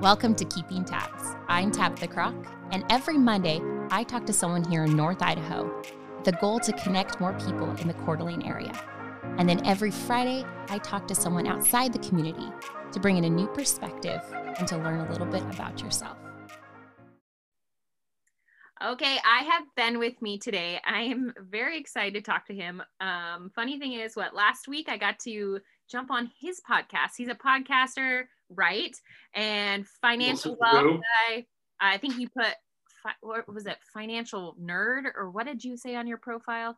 Welcome to Keeping Tabs. I'm Tabitha Croc, and every Monday I talk to someone here in North Idaho. With the goal to connect more people in the Coeur d'Alene area. And then every Friday I talk to someone outside the community to bring in a new perspective and to learn a little bit about yourself. Okay, I have Ben with me today. I am very excited to talk to him. Um, funny thing is, what last week I got to jump on his podcast. He's a podcaster, right? And financial wealth guy. I think you put what was it, financial nerd, or what did you say on your profile?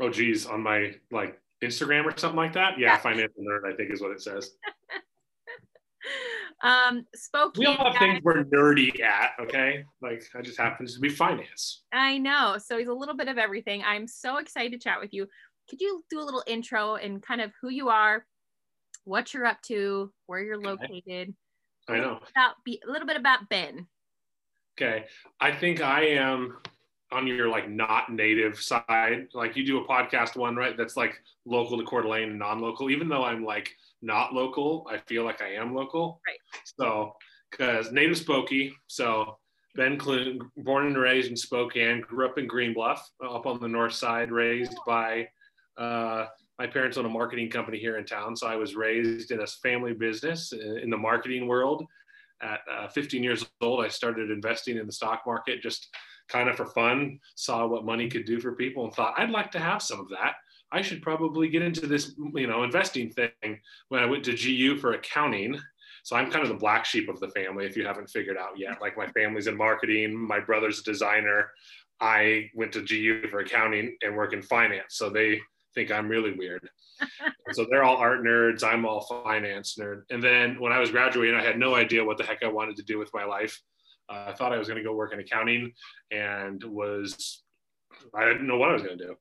Oh, geez, on my like Instagram or something like that. Yeah, yeah. financial nerd, I think is what it says. Um, Spokane. We all have things we're nerdy at, okay? Like I just happens to be finance. I know. So he's a little bit of everything. I'm so excited to chat with you. Could you do a little intro and kind of who you are, what you're up to, where you're located? I know. About a little bit about Ben. Okay. I think I am on your like not native side. Like you do a podcast one, right? That's like local to Coeur d'Alene and non-local, even though I'm like not local, I feel like I am local. Right. So, because native Spokane, so Ben Clune, born and raised in Spokane, grew up in Green Bluff, up on the north side, raised by uh, my parents own a marketing company here in town. So I was raised in a family business in the marketing world. At uh, 15 years old, I started investing in the stock market just kind of for fun, saw what money could do for people, and thought I'd like to have some of that. I should probably get into this, you know, investing thing when I went to GU for accounting. So I'm kind of the black sheep of the family, if you haven't figured out yet. Like my family's in marketing, my brother's a designer. I went to GU for accounting and work in finance. So they think I'm really weird. so they're all art nerds. I'm all finance nerd. And then when I was graduating, I had no idea what the heck I wanted to do with my life. Uh, I thought I was going to go work in accounting and was, I didn't know what I was going to do.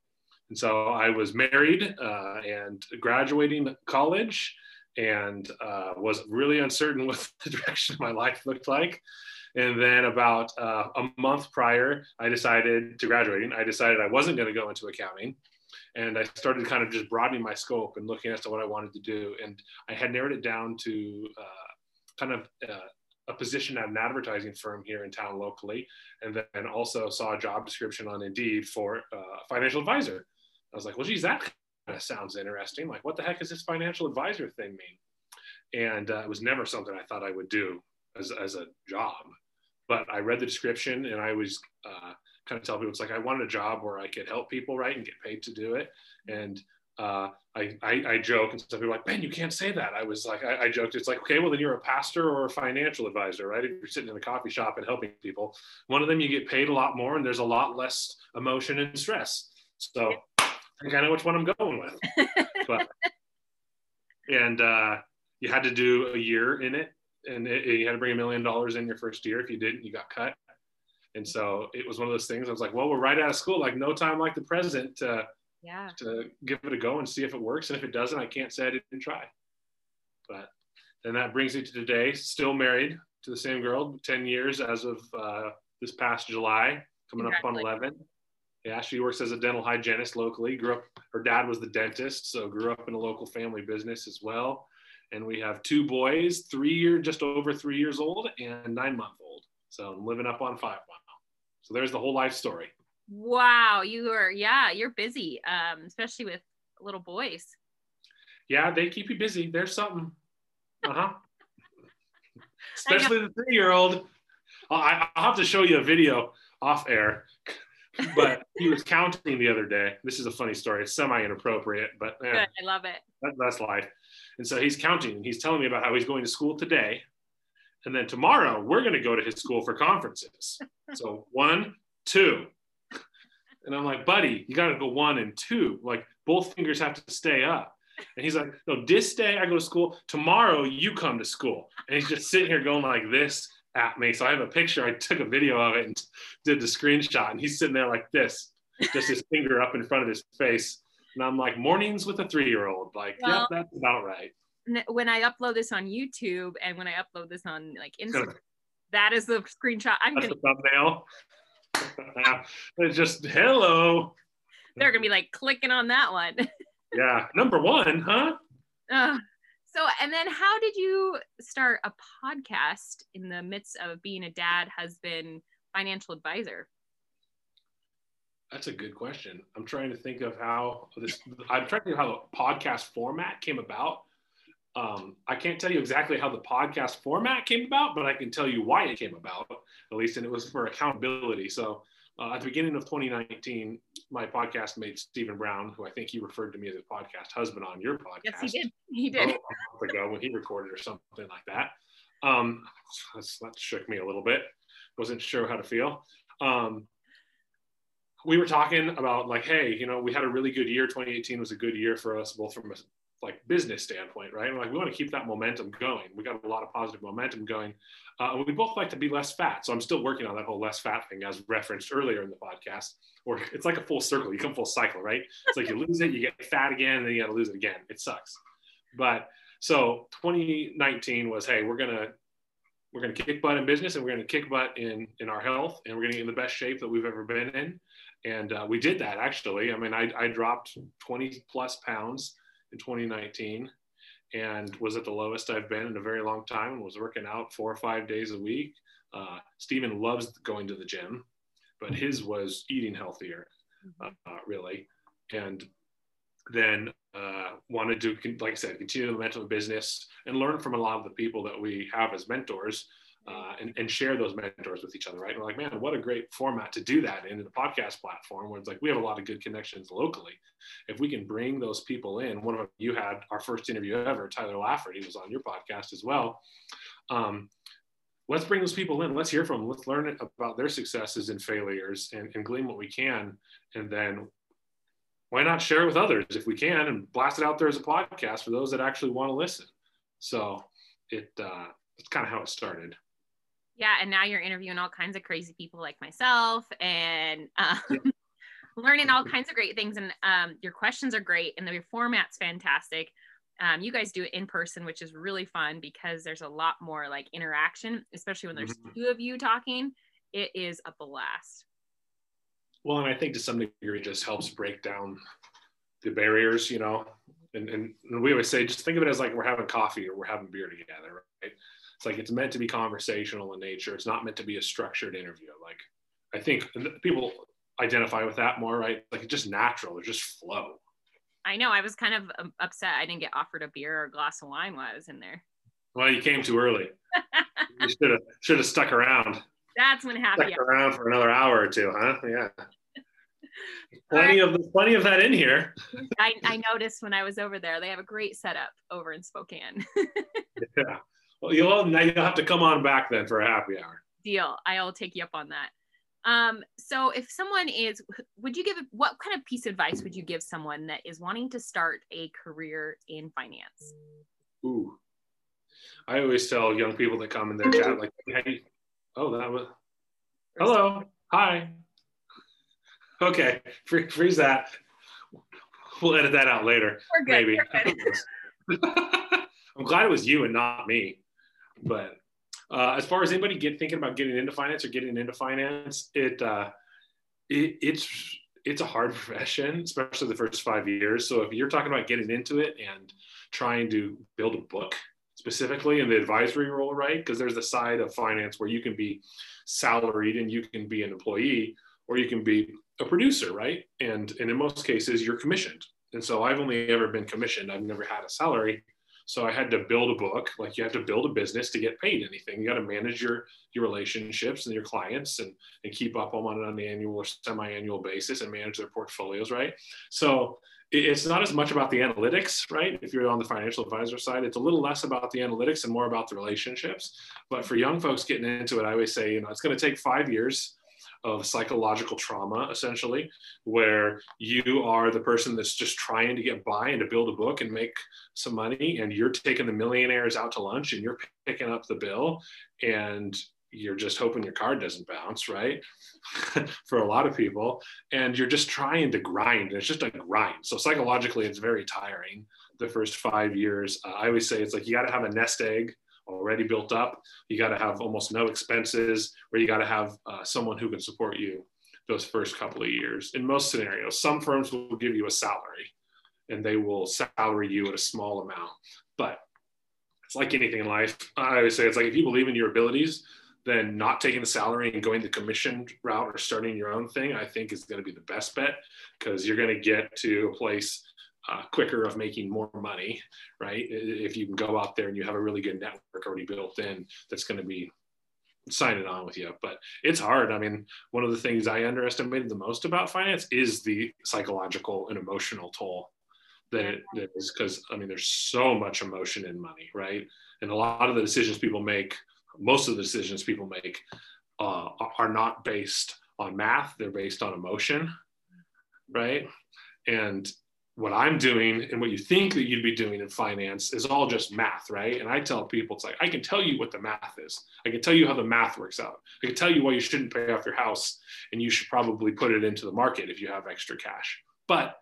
And so I was married uh, and graduating college and uh, was really uncertain what the direction of my life looked like. And then about uh, a month prior, I decided to graduating, I decided I wasn't going to go into accounting. And I started kind of just broadening my scope and looking as to what I wanted to do. And I had narrowed it down to uh, kind of uh, a position at an advertising firm here in town locally, and then also saw a job description on Indeed for uh, a financial advisor. I was like, well, geez, that kind of sounds interesting. Like, what the heck does this financial advisor thing mean? And uh, it was never something I thought I would do as, as a job. But I read the description and I was uh, kind of tell people it's like I wanted a job where I could help people, right, and get paid to do it. And uh, I, I, I, joke and stuff. People are like, Ben, you can't say that. I was like, I, I, joked. It's like, okay, well, then you're a pastor or a financial advisor, right? If you're sitting in a coffee shop and helping people, one of them you get paid a lot more and there's a lot less emotion and stress. So I kind of know which one I'm going with. but, and uh, you had to do a year in it, and it, you had to bring a million dollars in your first year. If you didn't, you got cut. And so it was one of those things. I was like, well, we're right out of school. Like no time like the present to, yeah. to give it a go and see if it works. And if it doesn't, I can't say I didn't try. But then that brings me to today. Still married to the same girl, 10 years as of uh, this past July, coming up on 11. Yeah, she works as a dental hygienist locally. Grew up, her dad was the dentist, so grew up in a local family business as well. And we have two boys, three year, just over three years old, and nine month old. So I'm living up on five now. So there's the whole life story. Wow, you are yeah, you're busy, um, especially with little boys. Yeah, they keep you busy. There's something. Uh huh. especially the three year old. I'll have to show you a video off air but he was counting the other day. This is a funny story. It's semi inappropriate, but Good, I love it. That, that's life. And so he's counting. and He's telling me about how he's going to school today. And then tomorrow we're going to go to his school for conferences. so one, two. And I'm like, buddy, you got to go one and two. Like both fingers have to stay up. And he's like, no, this day I go to school. Tomorrow you come to school. And he's just sitting here going like this at me. So I have a picture. I took a video of it and did the screenshot. And he's sitting there like this, just his finger up in front of his face. And I'm like, mornings with a three year old. Like, well, yeah, that's about right. When I upload this on YouTube and when I upload this on like Instagram, that is the screenshot. I'm gonna the thumbnail. it's just hello. They're gonna be like clicking on that one. yeah, number one, huh? Uh, So, and then how did you start a podcast in the midst of being a dad, husband, financial advisor? That's a good question. I'm trying to think of how this. I'm trying to think of how the podcast format came about. Um, I can't tell you exactly how the podcast format came about, but I can tell you why it came about, at least, and it was for accountability. So, uh, at the beginning of 2019, my podcast mate Stephen Brown, who I think he referred to me as a podcast husband on your podcast. Yes, he did. He did. A month ago when he recorded or something like that. Um, that shook me a little bit. Wasn't sure how to feel. Um, we were talking about like, hey, you know, we had a really good year. 2018 was a good year for us, both from a like business standpoint, right? like we want to keep that momentum going. We got a lot of positive momentum going. Uh, we both like to be less fat. So I'm still working on that whole less fat thing as referenced earlier in the podcast. Or it's like a full circle. You come full cycle, right? It's like you lose it, you get fat again, and then you got to lose it again. It sucks. But so 2019 was, hey, we're gonna we're gonna kick butt in business, and we're gonna kick butt in in our health, and we're gonna get in the best shape that we've ever been in. And uh, we did that actually. I mean, I, I dropped 20 plus pounds in 2019 and was at the lowest I've been in a very long time and was working out four or five days a week. Uh, Stephen loves going to the gym, but his was eating healthier, mm-hmm. uh, really. And then uh, wanted to, like I said, continue the momentum of business and learn from a lot of the people that we have as mentors uh, and, and share those mentors with each other, right? We're like, man, what a great format to do that in the podcast platform where it's like we have a lot of good connections locally. If we can bring those people in, one of them you had our first interview ever, Tyler Lafferty was on your podcast as well. Um, let's bring those people in. Let's hear from them. Let's learn about their successes and failures and, and glean what we can. And then why not share it with others if we can and blast it out there as a podcast for those that actually want to listen. So it, uh, that's kind of how it started yeah and now you're interviewing all kinds of crazy people like myself and um, yeah. learning all kinds of great things and um, your questions are great and the, format's fantastic um, you guys do it in person which is really fun because there's a lot more like interaction especially when there's mm-hmm. two of you talking it is a blast well and i think to some degree it just helps break down the barriers you know and, and we always say just think of it as like we're having coffee or we're having beer together right it's like it's meant to be conversational in nature. It's not meant to be a structured interview. Like I think people identify with that more, right? Like it's just natural. It just flow. I know. I was kind of um, upset I didn't get offered a beer or a glass of wine while I was in there. Well, you came too early. you should have should have stuck around. That's when happy. Stuck around for another hour or two, huh? Yeah. plenty of plenty of that in here. I, I noticed when I was over there, they have a great setup over in Spokane. yeah. Well, you'll now you'll have to come on back then for a happy hour. Deal. I'll take you up on that. Um, so if someone is, would you give what kind of piece of advice would you give someone that is wanting to start a career in finance? Ooh, I always tell young people that come in their chat like, "Hey, oh, that was hello, hi." Okay, freeze that. We'll edit that out later. We're good. Maybe. Good. I'm glad it was you and not me. But uh, as far as anybody get thinking about getting into finance or getting into finance, it, uh, it it's it's a hard profession, especially the first five years. So if you're talking about getting into it and trying to build a book specifically in the advisory role, right? Because there's the side of finance where you can be salaried and you can be an employee, or you can be a producer, right? And and in most cases, you're commissioned. And so I've only ever been commissioned. I've never had a salary. So I had to build a book, like you have to build a business to get paid anything. You got to manage your your relationships and your clients and, and keep up on it on an annual or semi-annual basis and manage their portfolios, right? So it's not as much about the analytics, right? If you're on the financial advisor side, it's a little less about the analytics and more about the relationships. But for young folks getting into it, I always say, you know, it's going to take five years of psychological trauma, essentially, where you are the person that's just trying to get by and to build a book and make some money, and you're taking the millionaires out to lunch and you're picking up the bill, and you're just hoping your card doesn't bounce, right? For a lot of people, and you're just trying to grind. It's just a grind. So psychologically, it's very tiring the first five years. Uh, I always say it's like you got to have a nest egg already built up. You got to have almost no expenses, or you got to have uh, someone who can support you those first couple of years. In most scenarios, some firms will give you a salary and they will salary you at a small amount. But it's like anything in life. I always say it's like if you believe in your abilities, then not taking the salary and going the commission route or starting your own thing, I think is going to be the best bet because you're going to get to a place uh, quicker of making more money, right? If you can go out there and you have a really good network already built in, that's going to be signing on with you. But it's hard. I mean, one of the things I underestimated the most about finance is the psychological and emotional toll that it is because I mean, there's so much emotion in money, right? And a lot of the decisions people make, most of the decisions people make, uh, are not based on math; they're based on emotion, right? And what I'm doing and what you think that you'd be doing in finance is all just math, right? And I tell people, it's like, I can tell you what the math is. I can tell you how the math works out. I can tell you why you shouldn't pay off your house and you should probably put it into the market if you have extra cash. But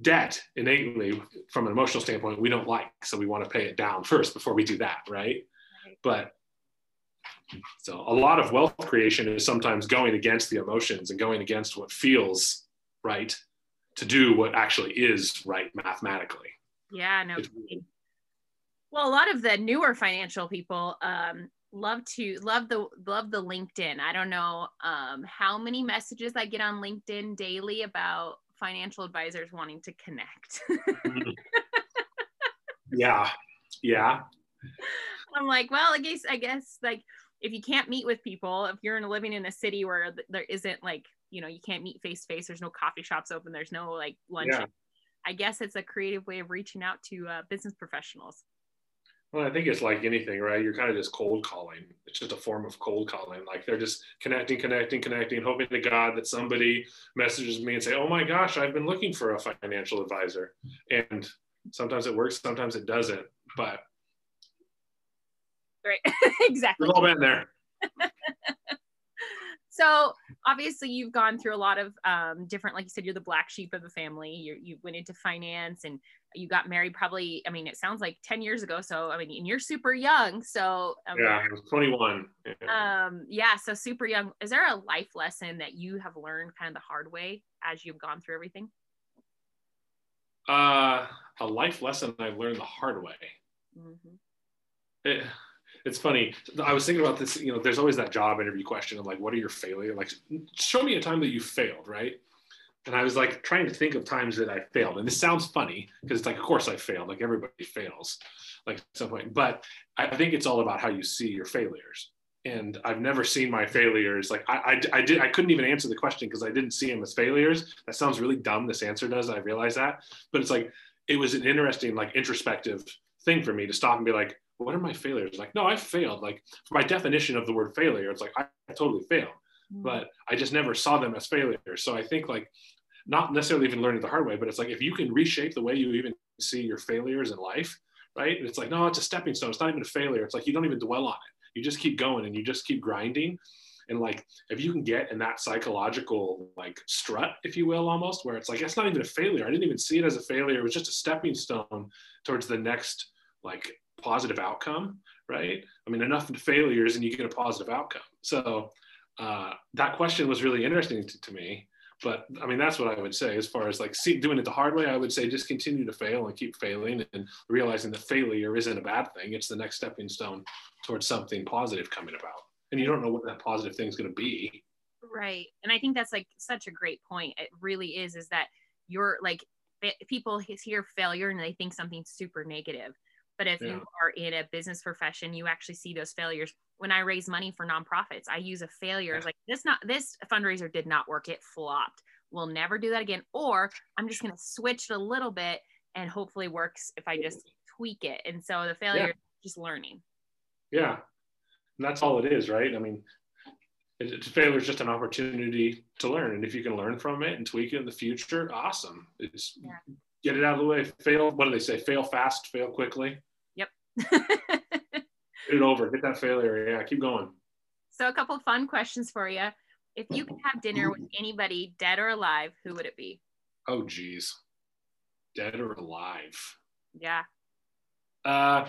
debt, innately, from an emotional standpoint, we don't like. So we want to pay it down first before we do that, right? But so a lot of wealth creation is sometimes going against the emotions and going against what feels right to do what actually is right mathematically. Yeah, no. Well, a lot of the newer financial people um, love to love the love the LinkedIn. I don't know um, how many messages I get on LinkedIn daily about financial advisors wanting to connect. yeah, yeah. I'm like, well, I guess I guess like if you can't meet with people, if you're living in a city where there isn't like you know you can't meet face to face there's no coffee shops open there's no like lunch. Yeah. i guess it's a creative way of reaching out to uh, business professionals. Well i think it's like anything right? You're kind of just cold calling. It's just a form of cold calling. Like they're just connecting connecting connecting hoping to god that somebody messages me and say oh my gosh i've been looking for a financial advisor. And sometimes it works sometimes it doesn't but right. Exactly. We've all been there so obviously you've gone through a lot of um, different like you said you're the black sheep of the family. You you went into finance and you got married probably i mean it sounds like 10 years ago. So i mean and you're super young. So um, yeah i was 21 yeah. um yeah so super young. Is there a life lesson that you have learned kind of the hard way as you've gone through everything? Uh a life lesson i've learned the hard way. Mm-hmm. it, it's funny. I was thinking about this. You know, there's always that job interview question of like, what are your failures? Like, show me a time that you failed, right? And I was like trying to think of times that I failed. And this sounds funny because it's like, of course I failed. Like everybody fails, like at some point. But I think it's all about how you see your failures. And I've never seen my failures. Like I, I, I did, I couldn't even answer the question because I didn't see them as failures. That sounds really dumb. This answer does. I realize that. But it's like it was an interesting, like introspective thing for me to stop and be like, what are my failures? Like, no, I failed. Like, for my definition of the word failure, it's like I, totally failed, mm-hmm. but I just never saw them as failures. So I think like not necessarily even learning the hard way, but it's like if you can reshape the way you even see your failures in life, right? It's like, no, it's a stepping stone. It's not even a failure. It's like you don't even dwell on it. You just keep going and you just keep grinding. And like if you can get in that psychological like strut, if you will, almost where it's like it's not even a failure. I didn't even see it as a failure. It was just a stepping stone towards the next like positive outcome, right? I mean, enough failures and you get a positive outcome. So uh, that question was really interesting to, to, me. But I mean, that's what I would say as far as like see, doing it the hard way. I would say just continue to fail and keep failing and realizing that failure isn't a bad thing. It's the next stepping stone towards something positive coming about. And you don't know what that positive thing is going to be. Right. And I think that's like such a great point. It really is, is that you're like, people hear failure and they think something super negative but if yeah. you are in a business profession, you actually see those failures. When I raise money for nonprofits, I use a failure yeah. like this not this fundraiser did not work. It flopped. We'll never do that again. Or I'm just gonna switch it a little bit and hopefully works if I just tweak it. And so the failure yeah. just learning. Yeah. And that's all it is, right? I mean, failure is just an opportunity to learn. And if you can learn from it and tweak it in the future, awesome. It's yeah. get it out of the way. Fail. What do they say? Fail fast, fail quickly. Get it over. Get that failure. Yeah, keep going. So, a couple fun questions for you. If you could have dinner with anybody, dead or alive, who would it be? Oh, geez. Dead or alive? Yeah. Uh,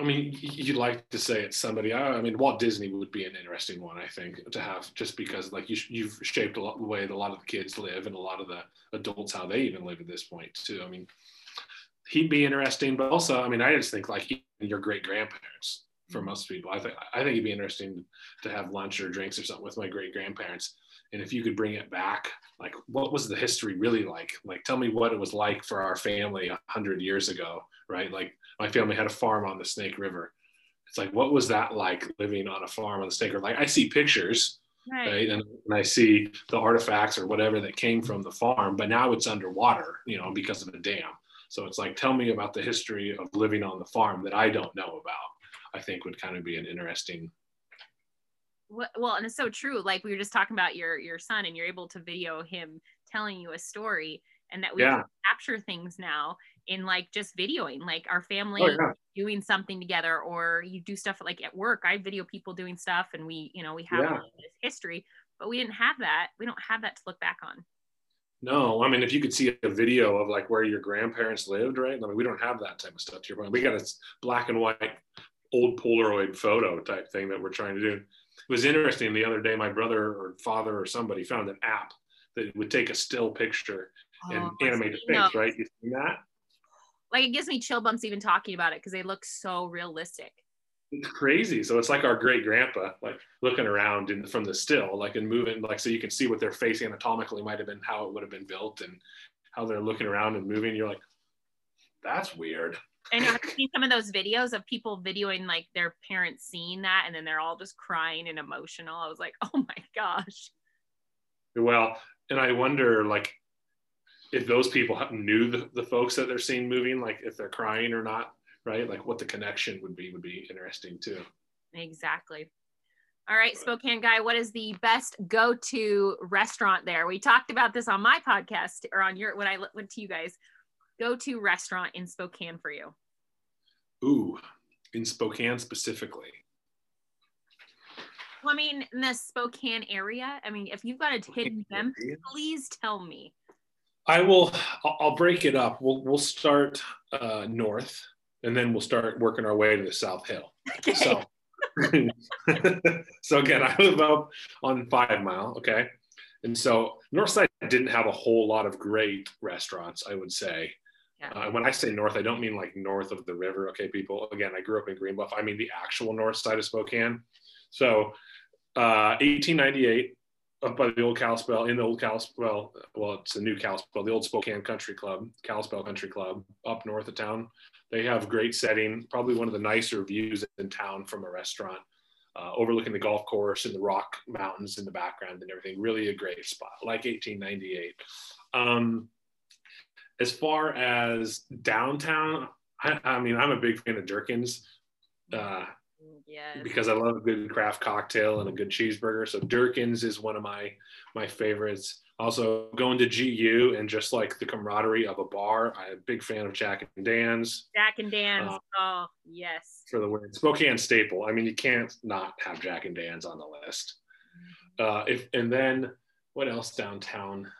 I mean, you'd like to say it's somebody. I mean, Walt Disney would be an interesting one, I think, to have, just because like you, you've shaped a lot the way that a lot of the kids live and a lot of the adults how they even live at this point too. I mean, he'd be interesting. But also, I mean, I just think like your great grandparents for most people. I think I think it'd be interesting to have lunch or drinks or something with my great grandparents. And if you could bring it back, like what was the history really like? Like tell me what it was like for our family a hundred years ago, right? Like my family had a farm on the Snake River. It's like what was that like living on a farm on the Snake River? Like I see pictures, Right. right? And, and I see the artifacts or whatever that came from the farm, but now it's underwater, you know, because of a dam. So it's like, tell me about the history of living on the farm that I don't know about. I think would kind of be an interesting. Well, and it's so true. Like we were just talking about your your son, and you're able to video him telling you a story, and that we Yeah. can capture things now in like just videoing, like our family Oh, yeah. doing something together, or you do stuff like at work. I video people doing stuff, and we, you know, we have Yeah. this history, but we didn't have that. We don't have that to look back on. No, I mean, if you could see a video of like where your grandparents lived, right? I mean, we don't have that type of stuff to your point. We got a black and white old Polaroid photo type thing that we're trying to do. It was interesting the other day, my brother or father or somebody found an app that would take a still picture oh, and Oh, animate the face, right? You seen that? Like it gives me chill bumps even talking about it because they look so realistic. It's crazy. So it's like our great grandpa, like looking around in, from the still, like and moving, like so you can see what their face anatomically might have been, how it would have been built, and how they're looking around and moving. You're like, that's weird. And I've seen some of those videos of people videoing like their parents seeing that, and then they're all just crying and emotional. I was like, oh my gosh. Well, and I wonder, like, if those people knew the, the folks that they're seeing moving, like if they're crying or not, right? Like what the connection would be would be interesting too. Exactly. All right, Spokane guy, what is the best go-to restaurant there? We talked about this on my podcast or on your when I went to you guys. Go-to restaurant in Spokane for you. Ooh, in Spokane specifically. Well, I mean, in the Spokane area. I mean, if you've got a hidden gem, please tell me. I will. I'll, I'll break it up. We'll we'll start uh, north, and then we'll start working our way to the South Hill. Okay. So, so again, I live up on Five Mile. Okay, and so North Side didn't have a whole lot of great restaurants. I would say. Yeah. Uh, when I say north, I don't mean like north of the river. Okay, people. Again, I grew up in Green Bluff. I mean the actual north side of Spokane. So, uh, 1898, up by the old Kalispel, in the old Kalispel. Well, it's the new Kalispel, the old Spokane Country Club, Kalispel Country Club, up north of town. They have great setting. Probably one of the nicer views in town from a restaurant. Uh, overlooking the golf course and the rock mountains in the background and everything. Really a great spot, like 1898. Um, as far as downtown, I, I mean, I'm a big fan of Durkin's uh, Yes. because I love a good craft cocktail and a good cheeseburger. So Durkin's is one of my my favorites. Also, going to GU and just like the camaraderie of a bar. I'm a big fan of Jack and Dan's Jack and Dan's. Uh, oh, yes. for the win. Spokane staple. I mean, you can't not have Jack and Dan's on the list. Uh, if and then what else downtown?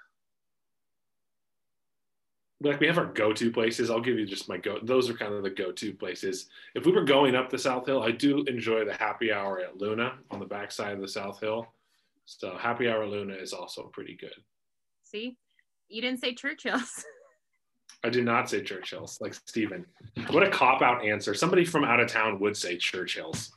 Like we have our go-to places. I'll give you just my go. Those are kind of the go-to places. If we were going up the South Hill, I do enjoy the happy hour at Luna on the backside of the South Hill. So happy hour Luna is also pretty good. See, you didn't say Churchill's. I did not say Churchill's like Stephen. What a cop out answer. Somebody from out of town would say Churchill's.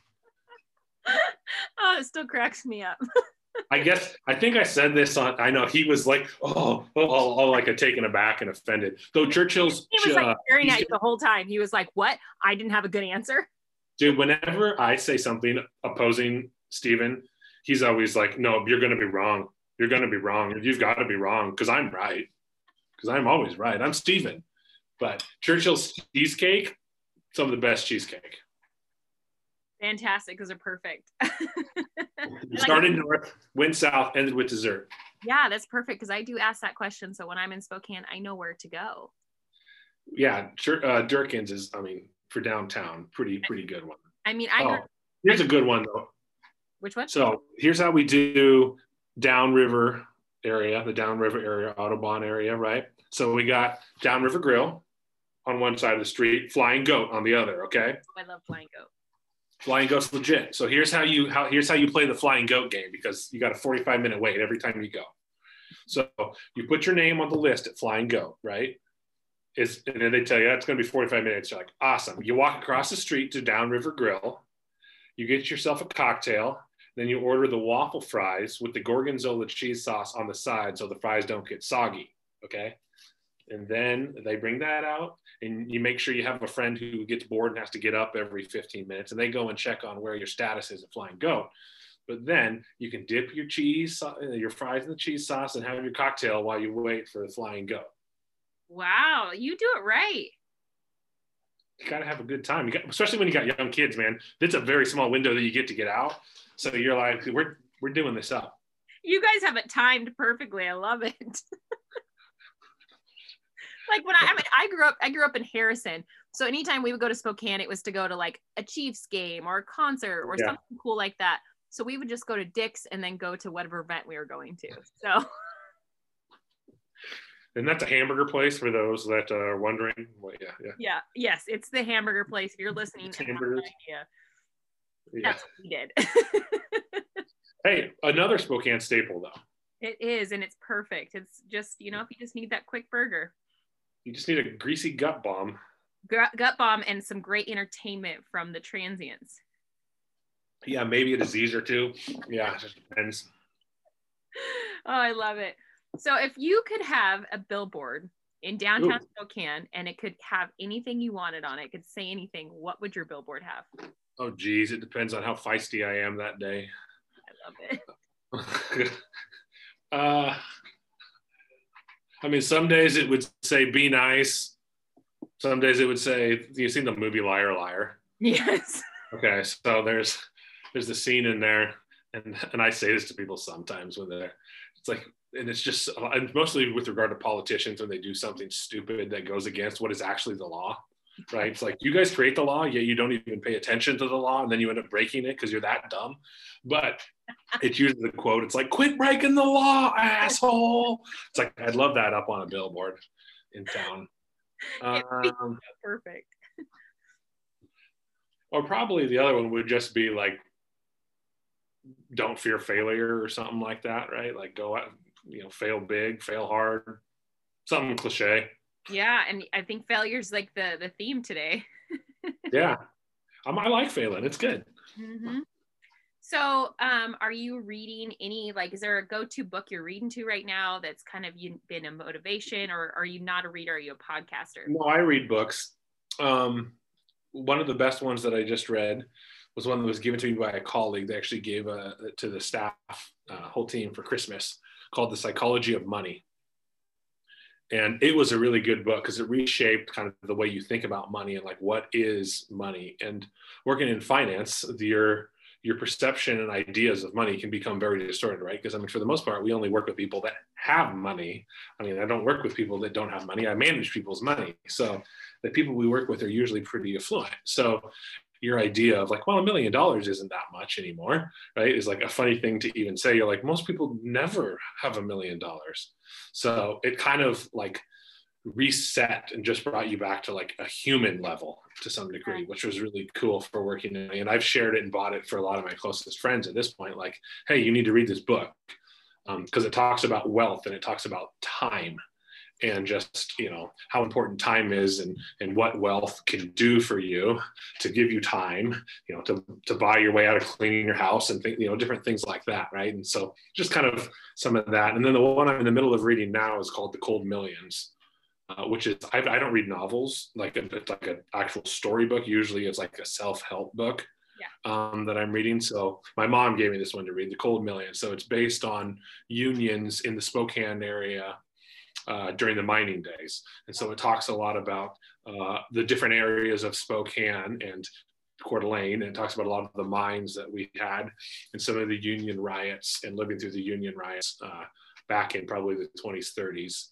oh, it still cracks me up. I guess I think I said this on. I know he was like, oh, oh, all, all like a taken aback and offended. Though Churchill's, He was like uh, staring at you the whole time. He was like, "What? I didn't have a good answer." dude. Whenever I say something opposing Steven, he's always like, no, you're gonna be wrong. You're gonna be wrong. You've got to be wrong because I'm right. Because I'm always right. I'm Steven. But Churchill's cheesecake, some of the best cheesecake. Fantastic. Those are perfect. Started north, went south, ended with dessert. yeah, that's perfect because I do ask that question. So when I'm in Spokane, I know where to go. Yeah, uh, Durkin's is, I mean, for downtown, pretty pretty good one. I mean, I Oh, here's a good one though. Which one? So here's how we do downriver area, the downriver area, Audubon area, right? So we got downriver grill on one side of the street, flying goat on the other. Okay, oh, I love flying goat. flying goat's legit. So here's how you how here's how you play the flying goat game because you got a 45 minute wait every time you go. So you put your name on the list at flying goat, right? is, and then they tell you that's going to be 45 minutes. You're like, awesome. You walk across the street to Downriver Grill. You get yourself a cocktail. Then you order the waffle fries with the gorgonzola cheese sauce on the side so the fries don't get soggy. Okay. And then they bring that out, and you make sure you have a friend who gets bored and has to get up every 15 minutes, and they go and check on where your status is at Flying Goat. But then you can dip your cheese, uh, your fries in the cheese sauce, and have your cocktail while you wait for the Flying Goat. Wow, you do it right. You got to have a good time, you got, especially when you got young kids, man. It's a very small window that you get to get out. So you're like, we're we're doing this up. You guys have it timed perfectly. I love it. like when I, I mean, I grew up, I grew up in Harrison. So anytime we would go to Spokane, it was to go to like a Chiefs game or a concert or yeah. something cool like that. So we would just go to Dick's and then go to whatever event we were going to. So. And that's a hamburger place for those that are wondering. Well, yeah, yeah. Yeah. Yes, it's the hamburger place. If you're listening, hamburgers. Yeah. That's what we did. hey, another Spokane staple though. It is, and it's perfect. It's just you know, if you just need that quick burger, you just need a greasy gut bomb. Gut bomb and some great entertainment from the transients. Yeah, maybe a disease or two. Yeah, it just depends. Oh, I love it. So if you could have a billboard in downtown Ooh. Spokane and it could have anything you wanted on it, it could say anything, what would your billboard have? Oh geez, it depends on how feisty I am that day. I love it. uh I mean some days it would say be nice. Some days it would say you've seen the movie Liar Liar. Yes. Okay, so there's there's the scene in there and and I say this to people sometimes when they're it's like and it's just and mostly with regard to politicians when they do something stupid that goes against what is actually the law right? It's like you guys create the law yet you don't even pay attention to the law and then you end up breaking it because you're that dumb. But it's usually the quote it's like quit breaking the law asshole. It's like i'd love that up on a billboard in town. Um, perfect. or probably the other one would just be like don't fear failure or something like that right? Like go out you know, fail big, fail hard, something cliche. Yeah, and I think failure's like the the theme today. yeah, um, I like failing. It's good. Mm-hmm. So, um, are you reading any like? Is there a go-to book you're reading to right now that's kind of been a motivation, or are you not a reader? Are you a podcaster? No, I read books. Um, one of the best ones that I just read was one that was given to me by a colleague. They actually gave a, to the staff, uh, whole team for Christmas called The Psychology of Money. And it was a really good book because it reshaped kind of the way you think about money and like what is money. And working in finance, your your perception and ideas of money can become very distorted, right? Because I mean, for the most part, we only work with people that have money. I mean, I don't work with people that don't have money. I manage people's money. So the people we work with are usually pretty affluent. So your idea of like, well, a million dollars isn't that much anymore, right? Is like a funny thing to even say. You're like, most people never have a million dollars. So it kind of like reset and just brought you back to like a human level to some degree, which was really cool for working in. And I've shared it and bought it for a lot of my closest friends at this point. Like, hey, you need to read this book because um, it talks about wealth and it talks about time and just you know how important time is and and what wealth can do for you to give you time you know to, to buy your way out of cleaning your house and think you know different things like that right? And so just kind of some of that. And then the one i'm in the middle of reading now is called the cold millions uh, which is I, I, don't read novels like a, it's like an actual storybook. Usually it's like a self-help book yeah. um, that i'm reading. So my mom gave me this one to read the cold millions. So it's based on unions in the spokane area uh, during the mining days. And so it talks a lot about uh, the different areas of Spokane and Coeur d'Alene, and it talks about a lot of the mines that we had and some of the union riots and living through the union riots uh, back in probably the 20s, 30s.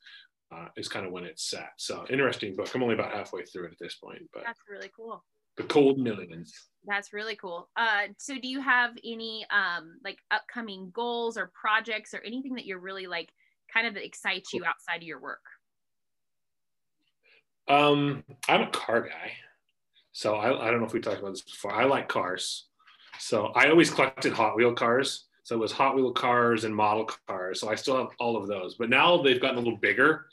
Uh, is kind of when it's set. So interesting book. I'm only about halfway through it at this point, but that's really cool. The Cold Millions. That's really cool. Uh, so do you have any um, like upcoming goals or projects or anything that you're really like kind of excites you outside of your work? Um, I'm a car guy. So I, I don't know if we talked about this before. I like cars. So I always collected Hot Wheel cars. So it was Hot Wheel cars and model cars. So I still have all of those. But now they've gotten a little bigger.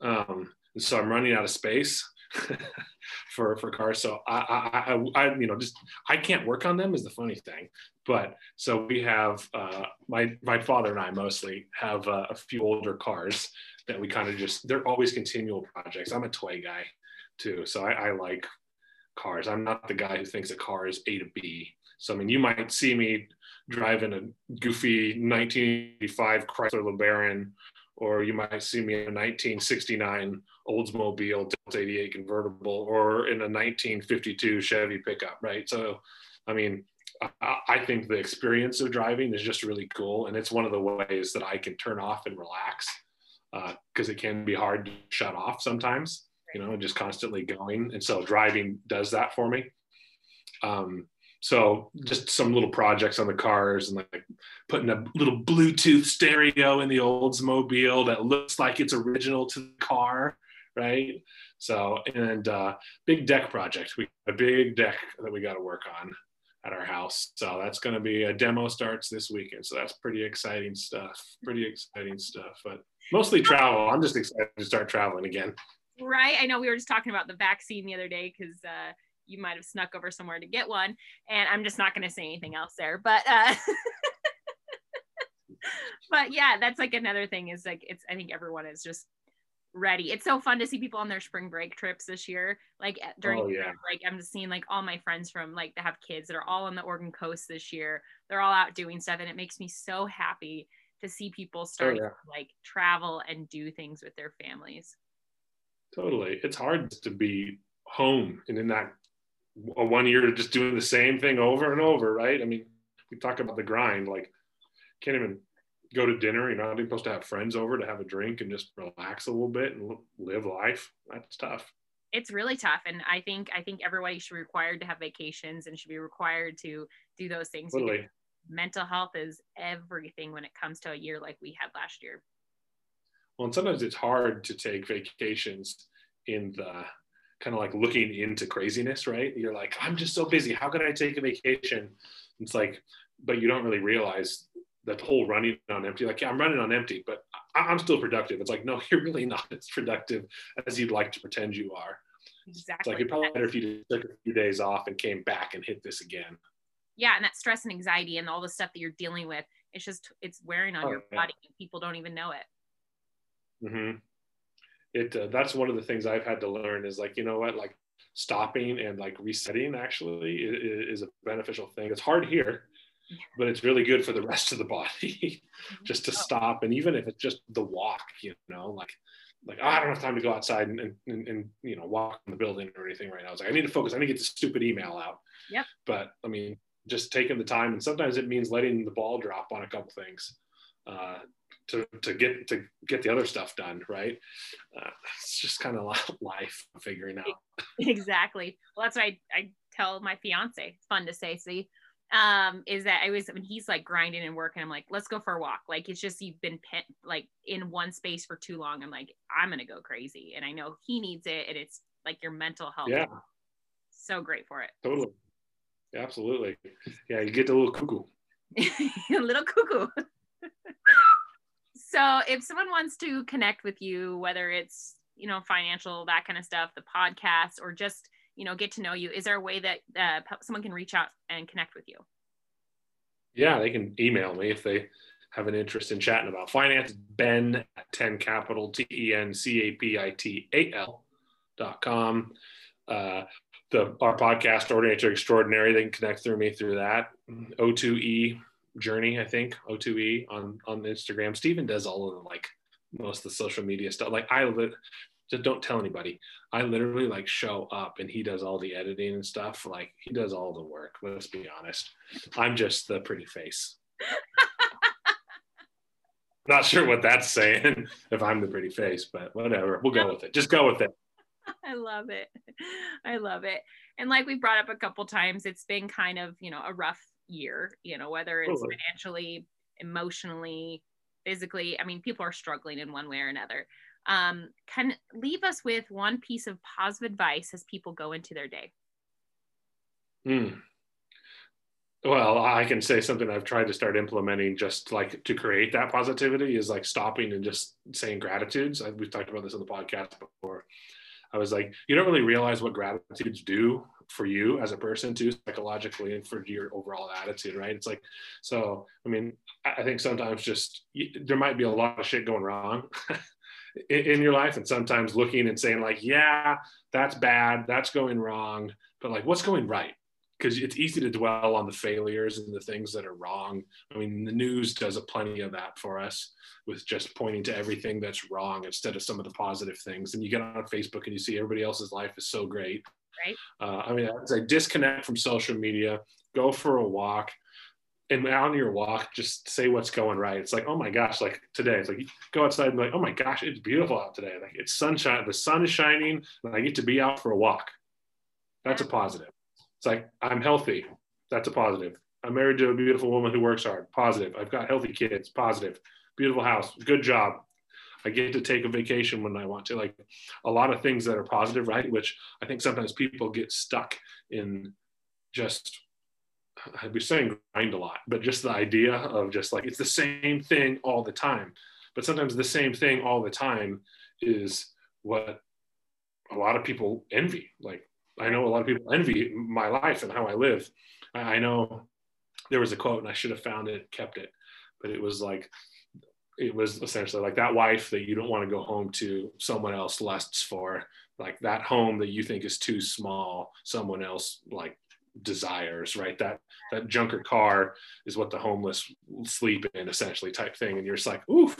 Um, and so I'm running out of space for for cars. So I, I, I, I, you know, just I can't work on them is the funny thing. But so we have uh, my my father and I mostly have uh, a few older cars that we kind of just they're always continual projects. I'm a toy guy too, so I, I like cars. I'm not the guy who thinks a car is A to B. So I mean, you might see me driving a goofy 1985 Chrysler LeBaron, or you might see me in a 1969 Oldsmobile Delta 88 convertible, or in a 1952 Chevy pickup, right? So, I mean, I, I think the experience of driving is just really cool, and it's one of the ways that I can turn off and relax because uh, it can be hard to shut off sometimes you know, just constantly going. And so driving does that for me. Um, so just some little projects on the cars and like putting a little Bluetooth stereo in the Oldsmobile that looks like it's original to the car, right? So and uh, big deck project. We a big deck that we got to work on at our house. So that's going to be a demo starts this weekend. So that's pretty exciting stuff. Pretty exciting stuff. But mostly travel. I'm just excited to start traveling again. Right. I know we were just talking about the vaccine the other day because uh, you might have snuck over somewhere to get one. And I'm just not going to say anything else there. But, uh, but yeah, that's like another thing is like, it's, I think everyone is just ready. It's so fun to see people on their spring break trips this year. Like during oh, yeah. break, I'm just seeing like all my friends from like that have kids that are all on the Oregon coast this year. They're all out doing stuff. And it makes me so happy to see people starting oh, yeah. to like travel and do things with their families. Totally. It's hard to be home and in that a one year just doing the same thing over and over, right? I mean, we talk about the grind, like can't even go to dinner. You're not even supposed to have friends over to have a drink and just relax a little bit and live life. That's tough. It's really tough, and I think I think everybody should be required to have vacations and should be required to do those things. Totally. Mental health is everything when it comes to a year like we had last year well, and sometimes it's hard to take vacations in the kind of like looking into craziness, right? You're like, I'm just so busy. How can I take a vacation? It's like, but you don't really realize that whole running on empty. Like, yeah, I'm running on empty, but I'm still productive. It's like, no, you're really not as productive as you'd like to pretend you are. Exactly. It's like it'd probably better if you took a few days off and came back and hit this again. Yeah, and that stress and anxiety and all the stuff that you're dealing with, it's just it's wearing on oh, your yeah. body. People don't even know it. Mm-hmm. It uh, that's one of the things I've had to learn is like you know what like stopping and like resetting actually is, is a beneficial thing. It's hard here, but it's really good for the rest of the body just to oh. stop and even if it's just the walk, you know, like like oh, I don't have time to go outside and, and, and, you know walk in the building or anything right now. I was like I need to focus. I need to get the stupid email out. Yeah. But I mean, just taking the time and sometimes it means letting the ball drop on a couple things. Uh, to, to get to get the other stuff done right? Uh, it's just kind of life figuring out. Exactly. Well that's what I, I tell my fiance it's fun to say see um is that i was when he's like grinding and working i'm like let's go for a walk. Like it's just you've been pent like in one space for too long. I'm like i'm gonna go crazy. And i know he needs it and it's like your mental health. Yeah. So great for it. Totally. Absolutely. Yeah you get a little cuckoo. A little cuckoo so if someone wants to connect with you, whether it's, you know, financial, that kind of stuff, the podcast, or just, you know, get to know you, is there a way that uh, someone can reach out and connect with you? Yeah, they can email me if they have an interest in chatting about finance. Ben at 10 capital, T E N C A P I T A L dot com. Uh, the, our podcast, Ordinary to Extraordinary, they can connect through me through that. O2E journey, I think, O2E on on Instagram. Steven does all of the like most of the social media stuff. Like I li- just don't tell anybody. I literally like show up and he does all the editing and stuff. Like he does all the work. Let's be honest. I'm just the pretty face. Not sure what that's saying if I'm the pretty face, but whatever. We'll go with it. Just go with it. I love it. I love it. And like we brought up a couple times, it's been kind of, you know, a rough year, you know, whether it's totally. financially, emotionally, physically. I mean, people are struggling in one way or another. Um, can leave us with one piece of positive advice as people go into their day. Hmm. Well, I can say something I've tried to start implementing just like to create that positivity is like stopping and just saying gratitudes. We've talked about this on the podcast before. I was like, you don't really realize what gratitudes do for you as a person too, psychologically and for your overall attitude, right? It's like, so, I mean, I think sometimes just there might be a lot of shit going wrong in, in your life. And sometimes looking and saying like, yeah, that's bad. That's going wrong. But like, what's going right? because it's easy to dwell on the failures and the things that are wrong. I mean, the news does a plenty of that for us with just pointing to everything that's wrong instead of some of the positive things. And you get on Facebook and you see everybody else's life is so great. Right. Uh, I mean, I disconnect from social media, go for a walk, and on your walk, just say what's going right. It's like, oh my gosh, like today, it's like go outside and be like, oh my gosh, it's beautiful out today. Like it's sunshine, the sun is shining, and I get to be out for a walk. That's a positive it's like I'm healthy. That's a positive. I'm married to a beautiful woman who works hard. Positive. I've got healthy kids. Positive. Beautiful house. Good job. I get to take a vacation when I want to. Like a lot of things that are positive, right? Which I think sometimes people get stuck in just I'd be saying grind a lot, but just the idea of just like it's the same thing all the time. But sometimes the same thing all the time is what a lot of people envy. Like I know a lot of people envy my life and how I live. I know there was a quote and I should have found it, kept it, but it was like, it was essentially like that wife that you don't want to go home to, someone else lusts for, like that home that you think is too small, someone else like desires, right? That that junker car is what the homeless sleep in, essentially, type thing. And you're just like, oof,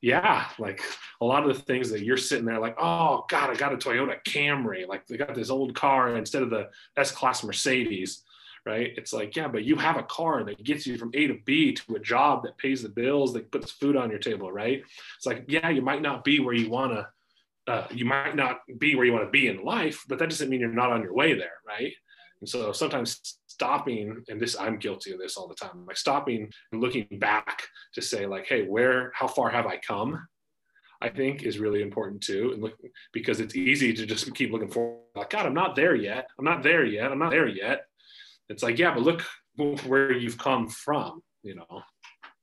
yeah, like a lot of the things that you're sitting there like, oh God, I got a Toyota Camry. Like they got this old car instead of the S Class Mercedes, right? It's like, yeah, but you have a car that gets you from A to B to a job that pays the bills, that puts food on your table, right? It's like, yeah, you might not be where you want to. Uh, you might not be where you want to be in life, but that doesn't mean you're not on your way there, right? And so sometimes stopping, and this I'm guilty of this all the time, like stopping and looking back to say, like, hey, where, how far have I come? I think is really important too. And look, because it's easy to just keep looking forward. Like, God, I'm not there yet. I'm not there yet. I'm not there yet. It's like, yeah, but look where you've come from, you know.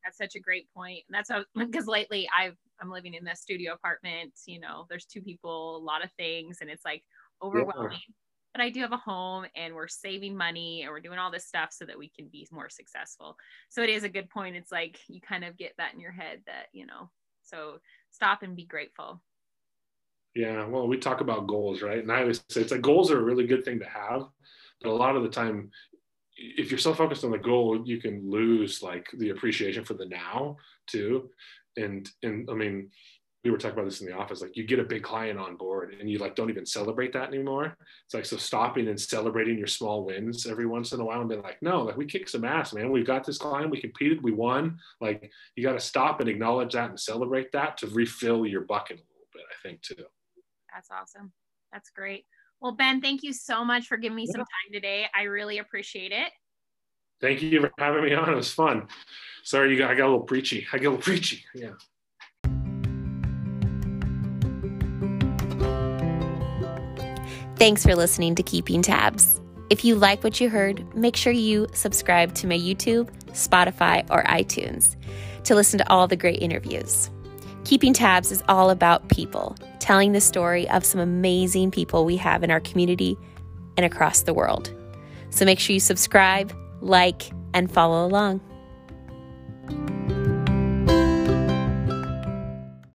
That's such a great point. And that's because lately I've I'm living in this studio apartment. You know, there's two people, a lot of things, and it's like overwhelming. Yeah but I do have a home and we're saving money and we're doing all this stuff so that we can be more successful. So it is a good point. It's like you kind of get that in your head that, you know, so stop and be grateful. Yeah, well, we talk about goals, right? And I always say it's like goals are a really good thing to have, but a lot of the time, if you're so focused on the goal, you can lose like the appreciation for the now too. And and I mean, we were talking about this in the office like you get a big client on board and you like don't even celebrate that anymore. It's like so stopping and celebrating your small wins every once in a while and being like no like we kicked some ass man. We've got this client. We competed. We won. Like you got to stop and acknowledge that and celebrate that to refill your bucket a little bit i think too. That's awesome. That's great well ben thank you so much for giving me yeah. some time today. I really appreciate it. Thank you for having me on. It was fun. Sorry you got i got a little preachy. I got a little preachy. Yeah. Thanks for listening to Keeping Tabs. If you like what you heard, make sure you subscribe to my YouTube, Spotify, or iTunes to listen to all the great interviews. Keeping Tabs is all about people, telling the story of some amazing people we have in our community and across the world. So make sure you subscribe, like, and follow along.